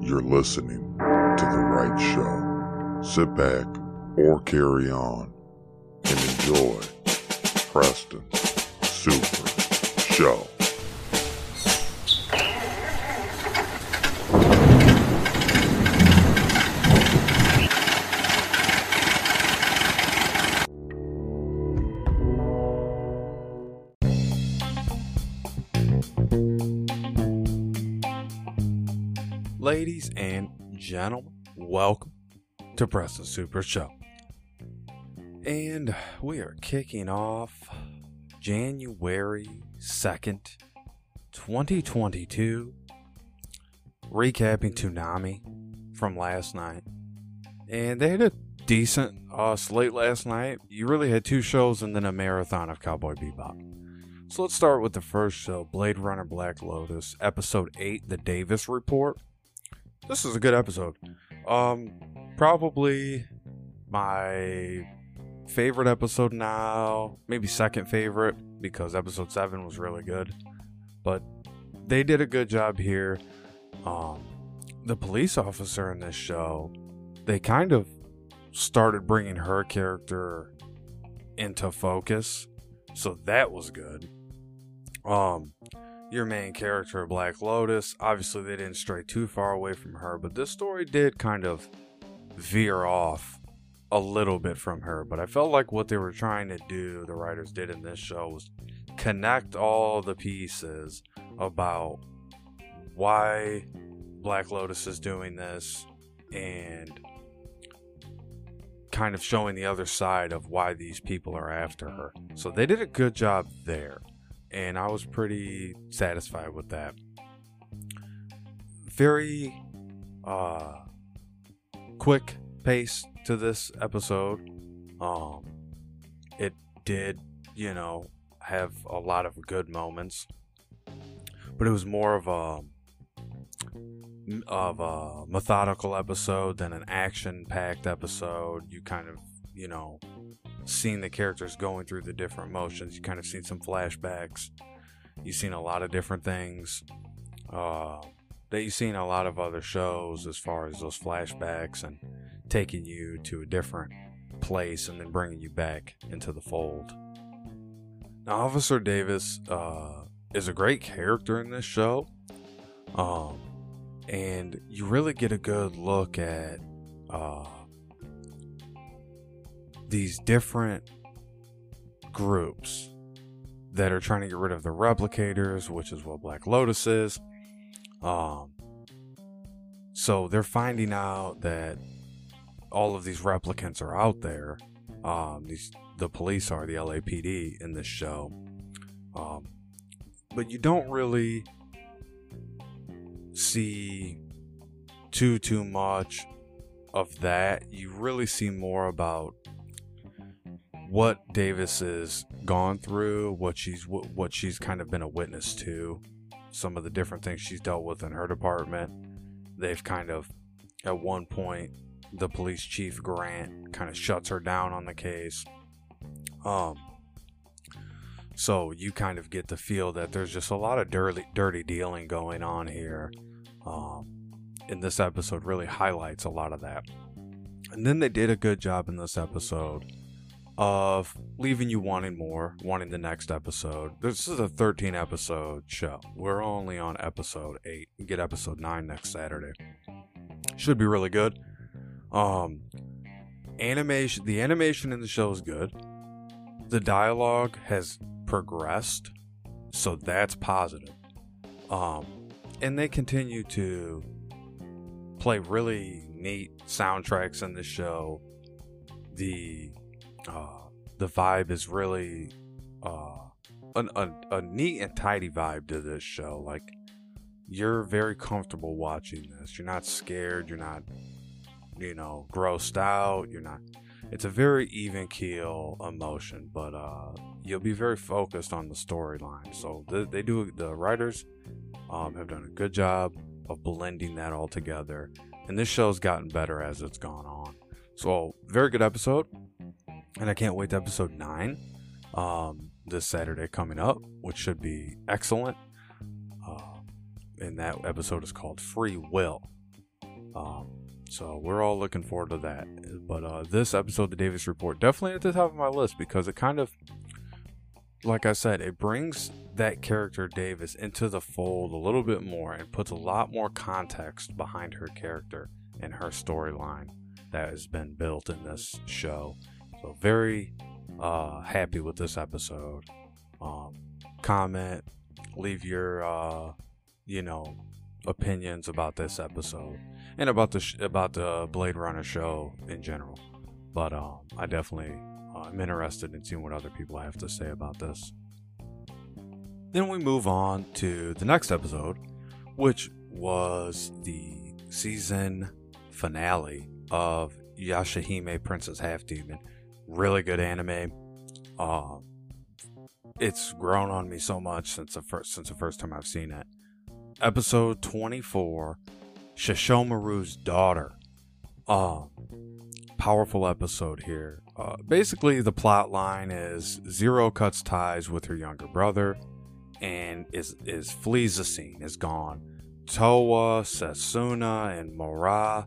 you're listening to the right show. Sit back or carry on and enjoy Preston's Super Show. And gentlemen, welcome to Preston Super Show. And we are kicking off January 2nd, 2022, recapping Toonami from last night. And they had a decent uh, slate last night. You really had two shows and then a marathon of Cowboy Bebop. So let's start with the first show Blade Runner Black Lotus, episode 8, The Davis Report. This is a good episode. Um, probably my favorite episode now, maybe second favorite because episode 7 was really good. But they did a good job here. Um, the police officer in this show, they kind of started bringing her character into focus. So that was good. Um, your main character, Black Lotus, obviously they didn't stray too far away from her, but this story did kind of veer off a little bit from her. But I felt like what they were trying to do, the writers did in this show, was connect all the pieces about why Black Lotus is doing this and kind of showing the other side of why these people are after her. So they did a good job there and I was pretty satisfied with that. Very uh quick pace to this episode. Um it did, you know, have a lot of good moments. But it was more of a of a methodical episode than an action-packed episode. You kind of, you know, seen the characters going through the different motions. You kind of seen some flashbacks. You've seen a lot of different things uh, that you've seen a lot of other shows as far as those flashbacks and taking you to a different place and then bringing you back into the fold. Now, Officer Davis uh, is a great character in this show. Um, and you really get a good look at uh, these different groups that are trying to get rid of the replicants, which is what Black Lotus is. Um, so they're finding out that all of these replicants are out there. Um, these the police are the LAPD in this show, um, but you don't really see too too much of that. You really see more about what Davis has gone through, what she's what she's kind of been a witness to, some of the different things she's dealt with in her department. They've kind of at one point the police chief Grant kind of shuts her down on the case. Um so you kind of get the feel that there's just a lot of dirty dirty dealing going on here. Um and this episode really highlights a lot of that. And then they did a good job in this episode of leaving you wanting more, wanting the next episode. This is a 13 episode show. We're only on episode 8. We get episode 9 next Saturday. Should be really good. Um animation the animation in the show is good. The dialogue has progressed, so that's positive. Um and they continue to play really neat soundtracks in the show. The uh, the vibe is really uh, an, a, a neat and tidy vibe to this show. Like you're very comfortable watching this. You're not scared. You're not, you know, grossed out. You're not. It's a very even keel emotion, but uh, you'll be very focused on the storyline. So they, they do. The writers um, have done a good job of blending that all together, and this show's gotten better as it's gone on. So very good episode, and I can't wait to episode nine um, this Saturday coming up, which should be excellent and that episode is called Free Will. Um, so we're all looking forward to that. But uh, this episode, the Davis Report, definitely at the top of my list because it kind of, like I said, it brings that character Davis into the fold a little bit more and puts a lot more context behind her character and her storyline that has been built in this show. So very uh, happy with this episode. Um, comment, leave your uh, you know, opinions about this episode and about the sh- about the Blade Runner show in general. But um, I definitely uh, am interested in seeing what other people have to say about this. Then we move on to the next episode, which was the season finale of Yashahime Princess Half Demon. Really good anime. Uh, it's grown on me so much since the first since the first time I've seen it episode 24 Sesshomaru's daughter. Uh, powerful episode here. Uh, basically, the plot line is Zero cuts ties with her younger brother and is, is flees the scene, is gone. Towa, Setsuna, and Mora,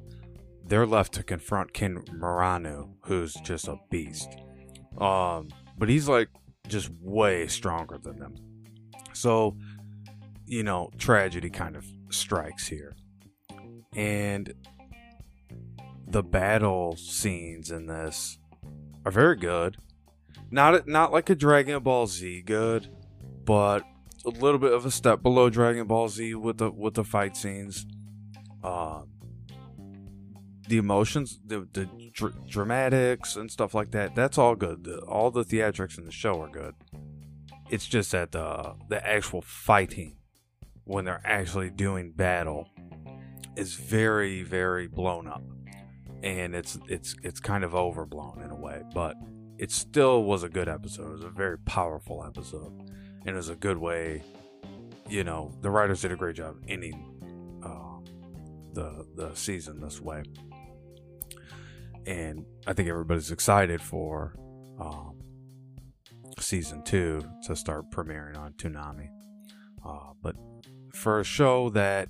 they're left to confront Ken Maranu, who's just a beast. Um, but he's like just way stronger than them. So you know, tragedy kind of strikes here. And the battle scenes in this are very good. Not not like a Dragon Ball Z good, but a little bit of a step below Dragon Ball Z with the with the fight scenes. Uh, the emotions, the the dr- dramatics and stuff like that. That's all good. The, all the theatrics in the show are good. It's just that the the actual fighting when they're actually doing battle is very very blown up and it's it's it's kind of overblown in a way but it still was a good episode it was a very powerful episode and it was a good way you know the writers did a great job ending uh, the the season this way and i think everybody's excited for um, season two to start premiering on Toonami uh, but for a show that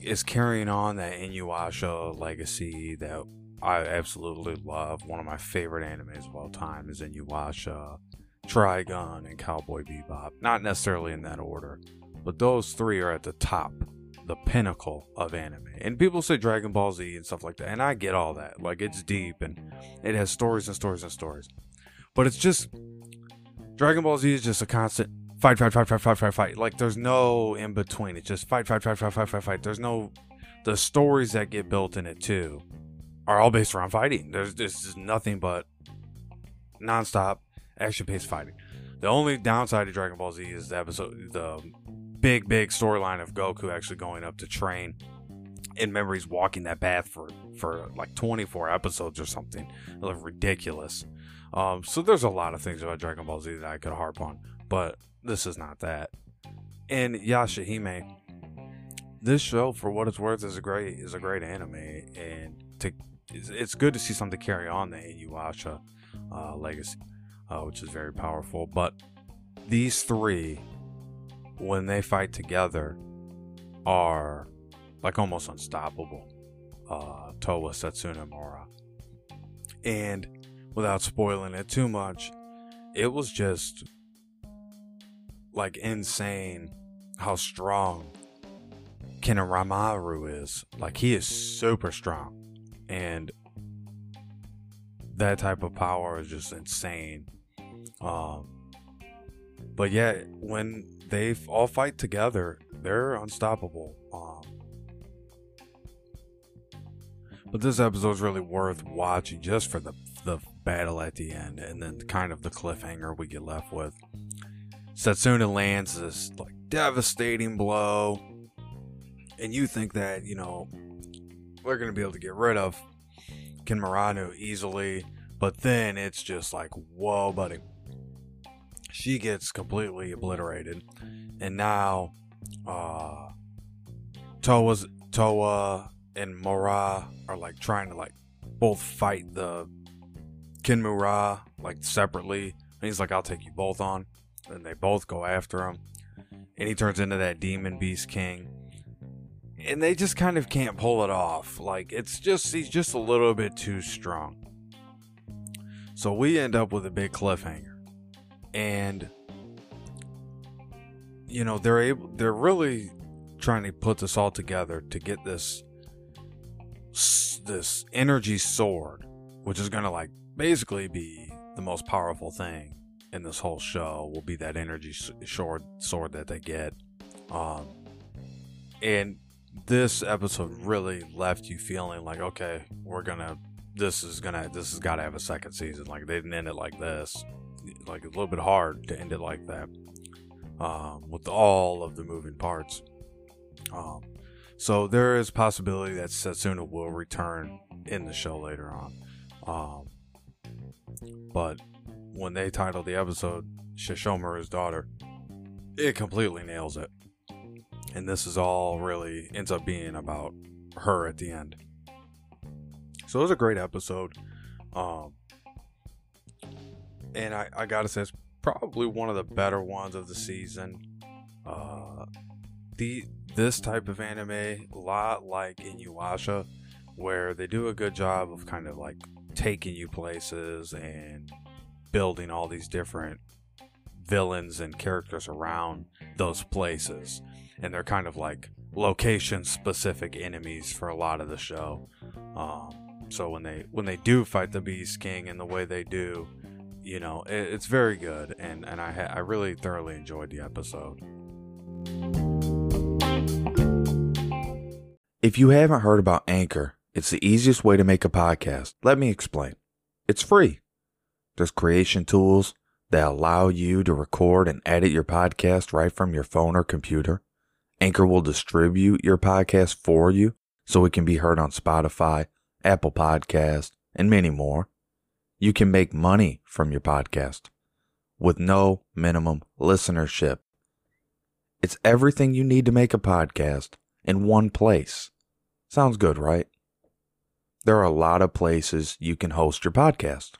is carrying on that Inuyasha legacy that I absolutely love. One of my favorite animes of all time is Inuyasha, Trigun, and Cowboy Bebop. Not necessarily in that order, but those three are at the top, the pinnacle of anime. And people say Dragon Ball Z and stuff like that, and I get all that. Like it's deep and it has stories and stories and stories. But it's just Dragon Ball Z is just a constant fight, fight, fight, fight, fight, fight, fight. Like there's no in between. It's just fight, fight, fight, fight, fight, fight, fight. There's no the stories that get built in it too are all based around fighting. There's there's nothing but nonstop action paced fighting. The only downside to Dragon Ball Z is the episode the big big storyline of Goku actually going up to train in memories walking that path for for like 24 episodes or something. It looked ridiculous. Um, so there's a lot of things about Dragon Ball Z that I could harp on, but this is not that. And Yashahime, this show, for what it's worth, is a great is a great anime, and to it's, good to see something carry on the Inuyasha uh, legacy, uh, which is very powerful. But these three, when they fight together, are like almost unstoppable. Uh, Towa, Setsuna, Mora, and without spoiling it too much, it was just like insane how strong Kirinmaru is. Like he is super strong. And that type of power is just insane. Um but yeah, when they all fight together, they're unstoppable. Um but this episode is really worth watching just for the the battle at the end and then kind of the cliffhanger we get left with. Setsuna lands this like devastating blow. And you think that, you know, we're to be able to get rid of Kinmurano easily. But then it's just like, whoa, buddy. She gets completely obliterated. And now, uh, Towa's, Towa and Mora are like trying to like both fight the Kinmura like separately. And he's like, I'll take you both on. And they both go after him. And he turns into that demon beast king. And they just kind of can't pull it off. Like, it's just, he's just a little bit too strong. So we end up with a big cliffhanger. And, you know, they're able, they're really trying to put this all together to get this, this energy sword, which is going to like basically be the most powerful thing in this whole show will be that energy sword sword that they get. Um, and this episode really left you feeling like, okay, we're gonna, this is gonna, this has got to have a second season. Like they didn't end it like this. Like a little bit hard to end it like that. Um, with all of the moving parts. Um, so there is possibility that Setsuna will return in the show later on. Um, but when they titled the episode Sesshomaru's daughter, it completely nails it. And this is all really ends up being about her at the end. So it was a great episode. Um, and I, I gotta say, it's probably one of the better ones of the season. Uh, the this type of anime, a lot like Inuyasha, where they do a good job of kind of like taking you places and building all these different villains and characters around those places. And they're kind of like location specific enemies for a lot of the show. Um, so when they when they do fight the Beast King in the way they do, you know, it, it's very good, and and I ha- I really thoroughly enjoyed the episode. If you haven't heard about Anchor, it's the easiest way to make a podcast. Let me explain. It's free. There's creation tools that allow you to record and edit your podcast right from your phone or computer. Anchor will distribute your podcast for you so it can be heard on Spotify, Apple Podcast, and many more. You can make money from your podcast with no minimum listenership. It's everything you need to make a podcast in one place. Sounds good, right? There are a lot of places you can host your podcast.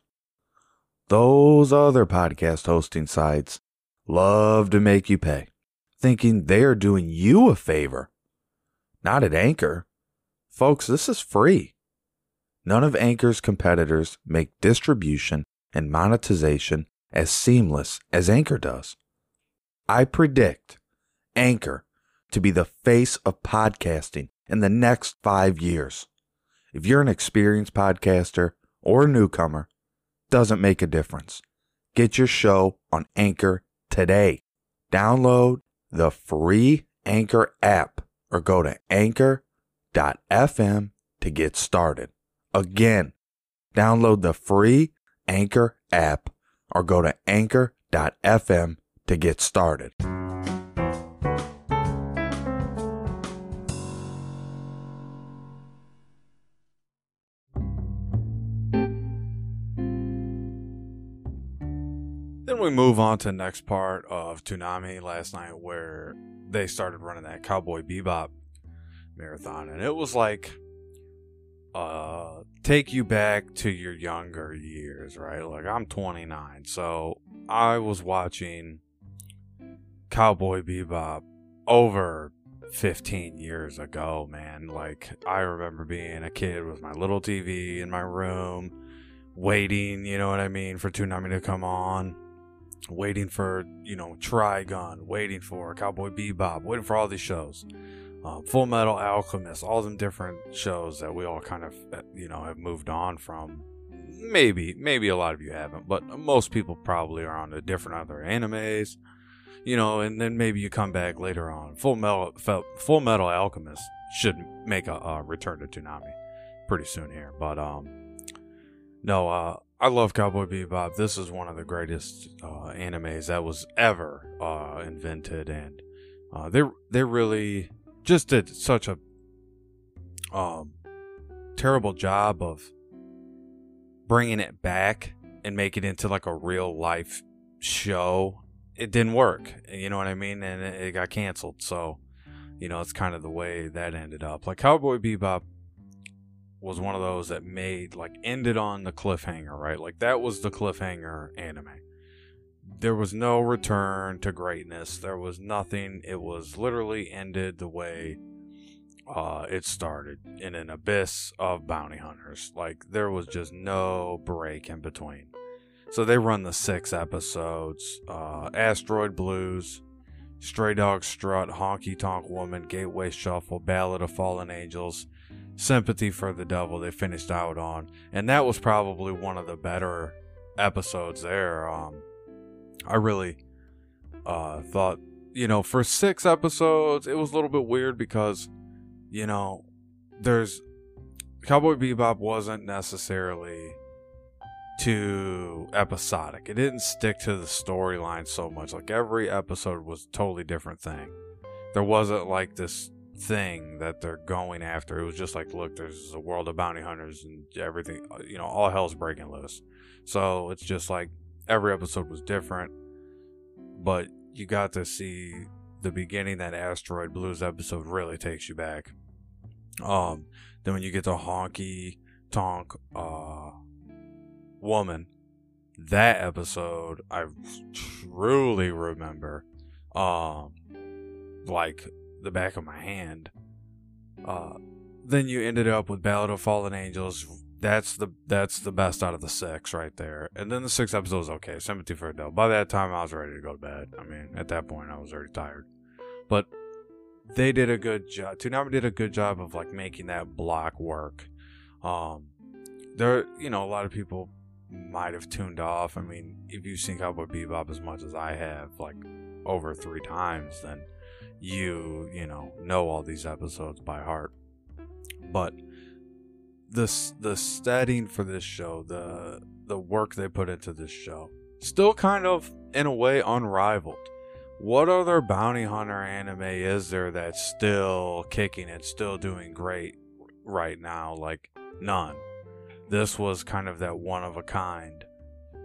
Those other podcast hosting sites love to make you pay, thinking they're doing you a favor. Not at Anchor. Folks, this is free. None of Anchor's competitors make distribution and monetization as seamless as Anchor does. I predict Anchor to be the face of podcasting in the next five years. If you're an experienced podcaster or a newcomer, doesn't make a difference. Get your show on Anchor today. Download the free Anchor app or go to anchor.fm to get started. Again, download the free Anchor app or go to anchor.fm to get started. Then we move on to the next part of Toonami last night where they started running that Cowboy Bebop marathon. And it was like, uh, take you back to your younger years, right? Like, I'm 29. So I was watching Cowboy Bebop over 15 years ago, man. Like, I remember being a kid with my little TV in my room, waiting, you know what I mean, for Toonami to come on waiting for you know Trigun, waiting for Cowboy Bebop, waiting for all these shows, um, Full Metal Alchemist, all them different shows that we all kind of uh, you know have moved on from. Maybe, maybe a lot of you haven't, but most people probably are on to different other animes, you know, and then maybe you come back later on. Full Metal, Full Metal Alchemist should make a, a return to Toonami pretty soon here, but um, no, uh, I love Cowboy Bebop. This is one of the greatest uh, animes that was ever uh, invented, and Uh, they they really just did such a um terrible job of bringing it back and make it into like a real life show. It didn't work, you know what I mean, and it, it got canceled. So, you know, it's kind of the way that ended up. Like Cowboy Bebop was one of those that made like ended on the cliffhanger, right? Like that was the cliffhanger anime. There was no return to greatness. There was nothing. It was literally ended the way uh, it started in an abyss of bounty hunters. Like there was just no break in between. So they run the six episodes: uh, Asteroid Blues, Stray Dog Strut, Honky Tonk Woman, Gateway Shuffle, Ballad of Fallen Angels, Sympathy for the Devil. They finished out on, and that was probably one of the better episodes there. Um, I really uh, thought, you know, for six episodes, it was a little bit weird because you know, there's Cowboy Bebop wasn't necessarily too episodic. It didn't stick to the storyline so much. Like every episode was a totally different thing. There wasn't like this thing that they're going after. It was just like, look, there's a world of bounty hunters and everything, you know, all hell's breaking loose. So it's just like every episode was different, but you got to see the beginning that Asteroid Blues episode really takes you back. Um, then when you get to Honky Tonk uh, Woman, that episode I truly remember, um, like the back of my hand. Uh, then you ended up with Ballad of Fallen Angels. That's the that's the best out of the six right there. And then the sixth episode was okay. Sympathy for a Devil. By that time, I was ready to go to bed. I mean, at that point, I was already tired. But they did a good job. Toonami did a good job of like making that block work. Um, there, you know, a lot of people might have tuned off. I mean, if you've seen Cowboy Bebop as much as I have, like over three times, then you, you know, know all these episodes by heart. But the the setting for this show, the the work they put into this show, still kind of in a way unrivaled what other bounty hunter anime is there that's still kicking and still doing great right now? Like none. This was kind of that one of a kind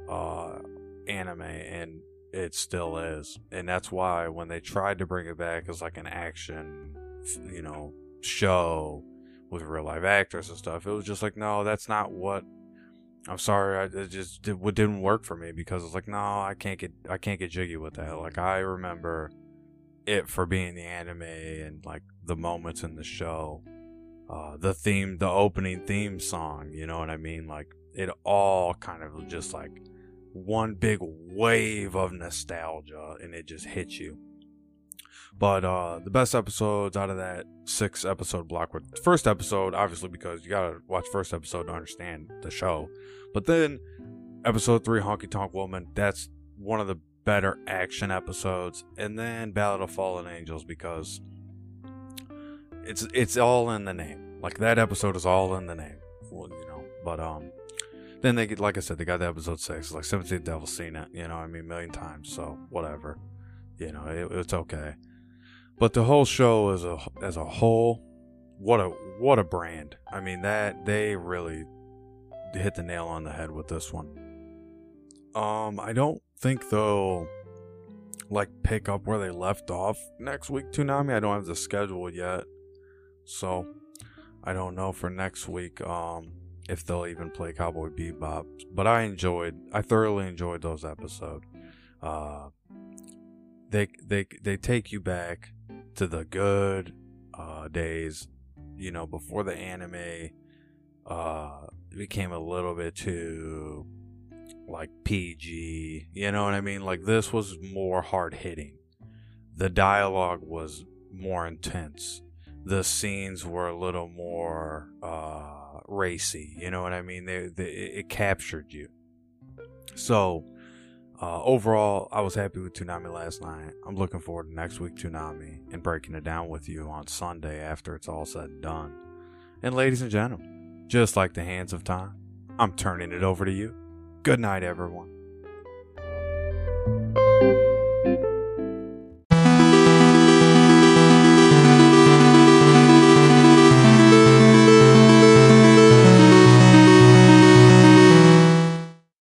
uh, anime, and it still is. And that's why when they tried to bring it back as like an action, you know, show with real live actors and stuff, it was just like, no, that's not what I'm sorry, I, it just it didn't work for me because it's like, no, I can't get I can't get jiggy with that. Like I remember it for being the anime and like the moments in the show, uh, the theme, the opening theme song. You know what I mean? Like it all kind of just like one big wave of nostalgia, and it just hits you. But uh, the best episodes out of that six episode block were first episode, obviously, because you gotta watch first episode to understand the show. But then episode three, Honky Tonk Woman, that's one of the better action episodes. And then Ballad of Fallen Angels because it's it's all in the name. Like that episode is all in the name. Well, you know. But um then they get like I said, they got the episode six, like Seventeen Devil seen it, you know, I mean million times, so whatever. You know, it, it's okay. But the whole show as a as a whole, what a what a brand. I mean that they really hit the nail on the head with this one. Um, I don't think they'll like pick up where they left off next week. Toonami, I don't have the schedule yet, so I don't know for next week. Um, if they'll even play Cowboy Bebop, but I enjoyed, I thoroughly enjoyed those episodes. Uh, they they they take you back to the good uh, days, you know, before the anime uh, became a little bit too like PG. You know what I mean? Like this was more hard hitting. The dialogue was more intense. The scenes were a little more uh, racy. You know what I mean? They, they, it captured you. So uh, overall, I was happy with Toonami last night. I'm looking forward to next week Toonami and breaking it down with you on Sunday after it's all said and done. And ladies and gentlemen, just like the hands of time, I'm turning it over to you. Good night, everyone.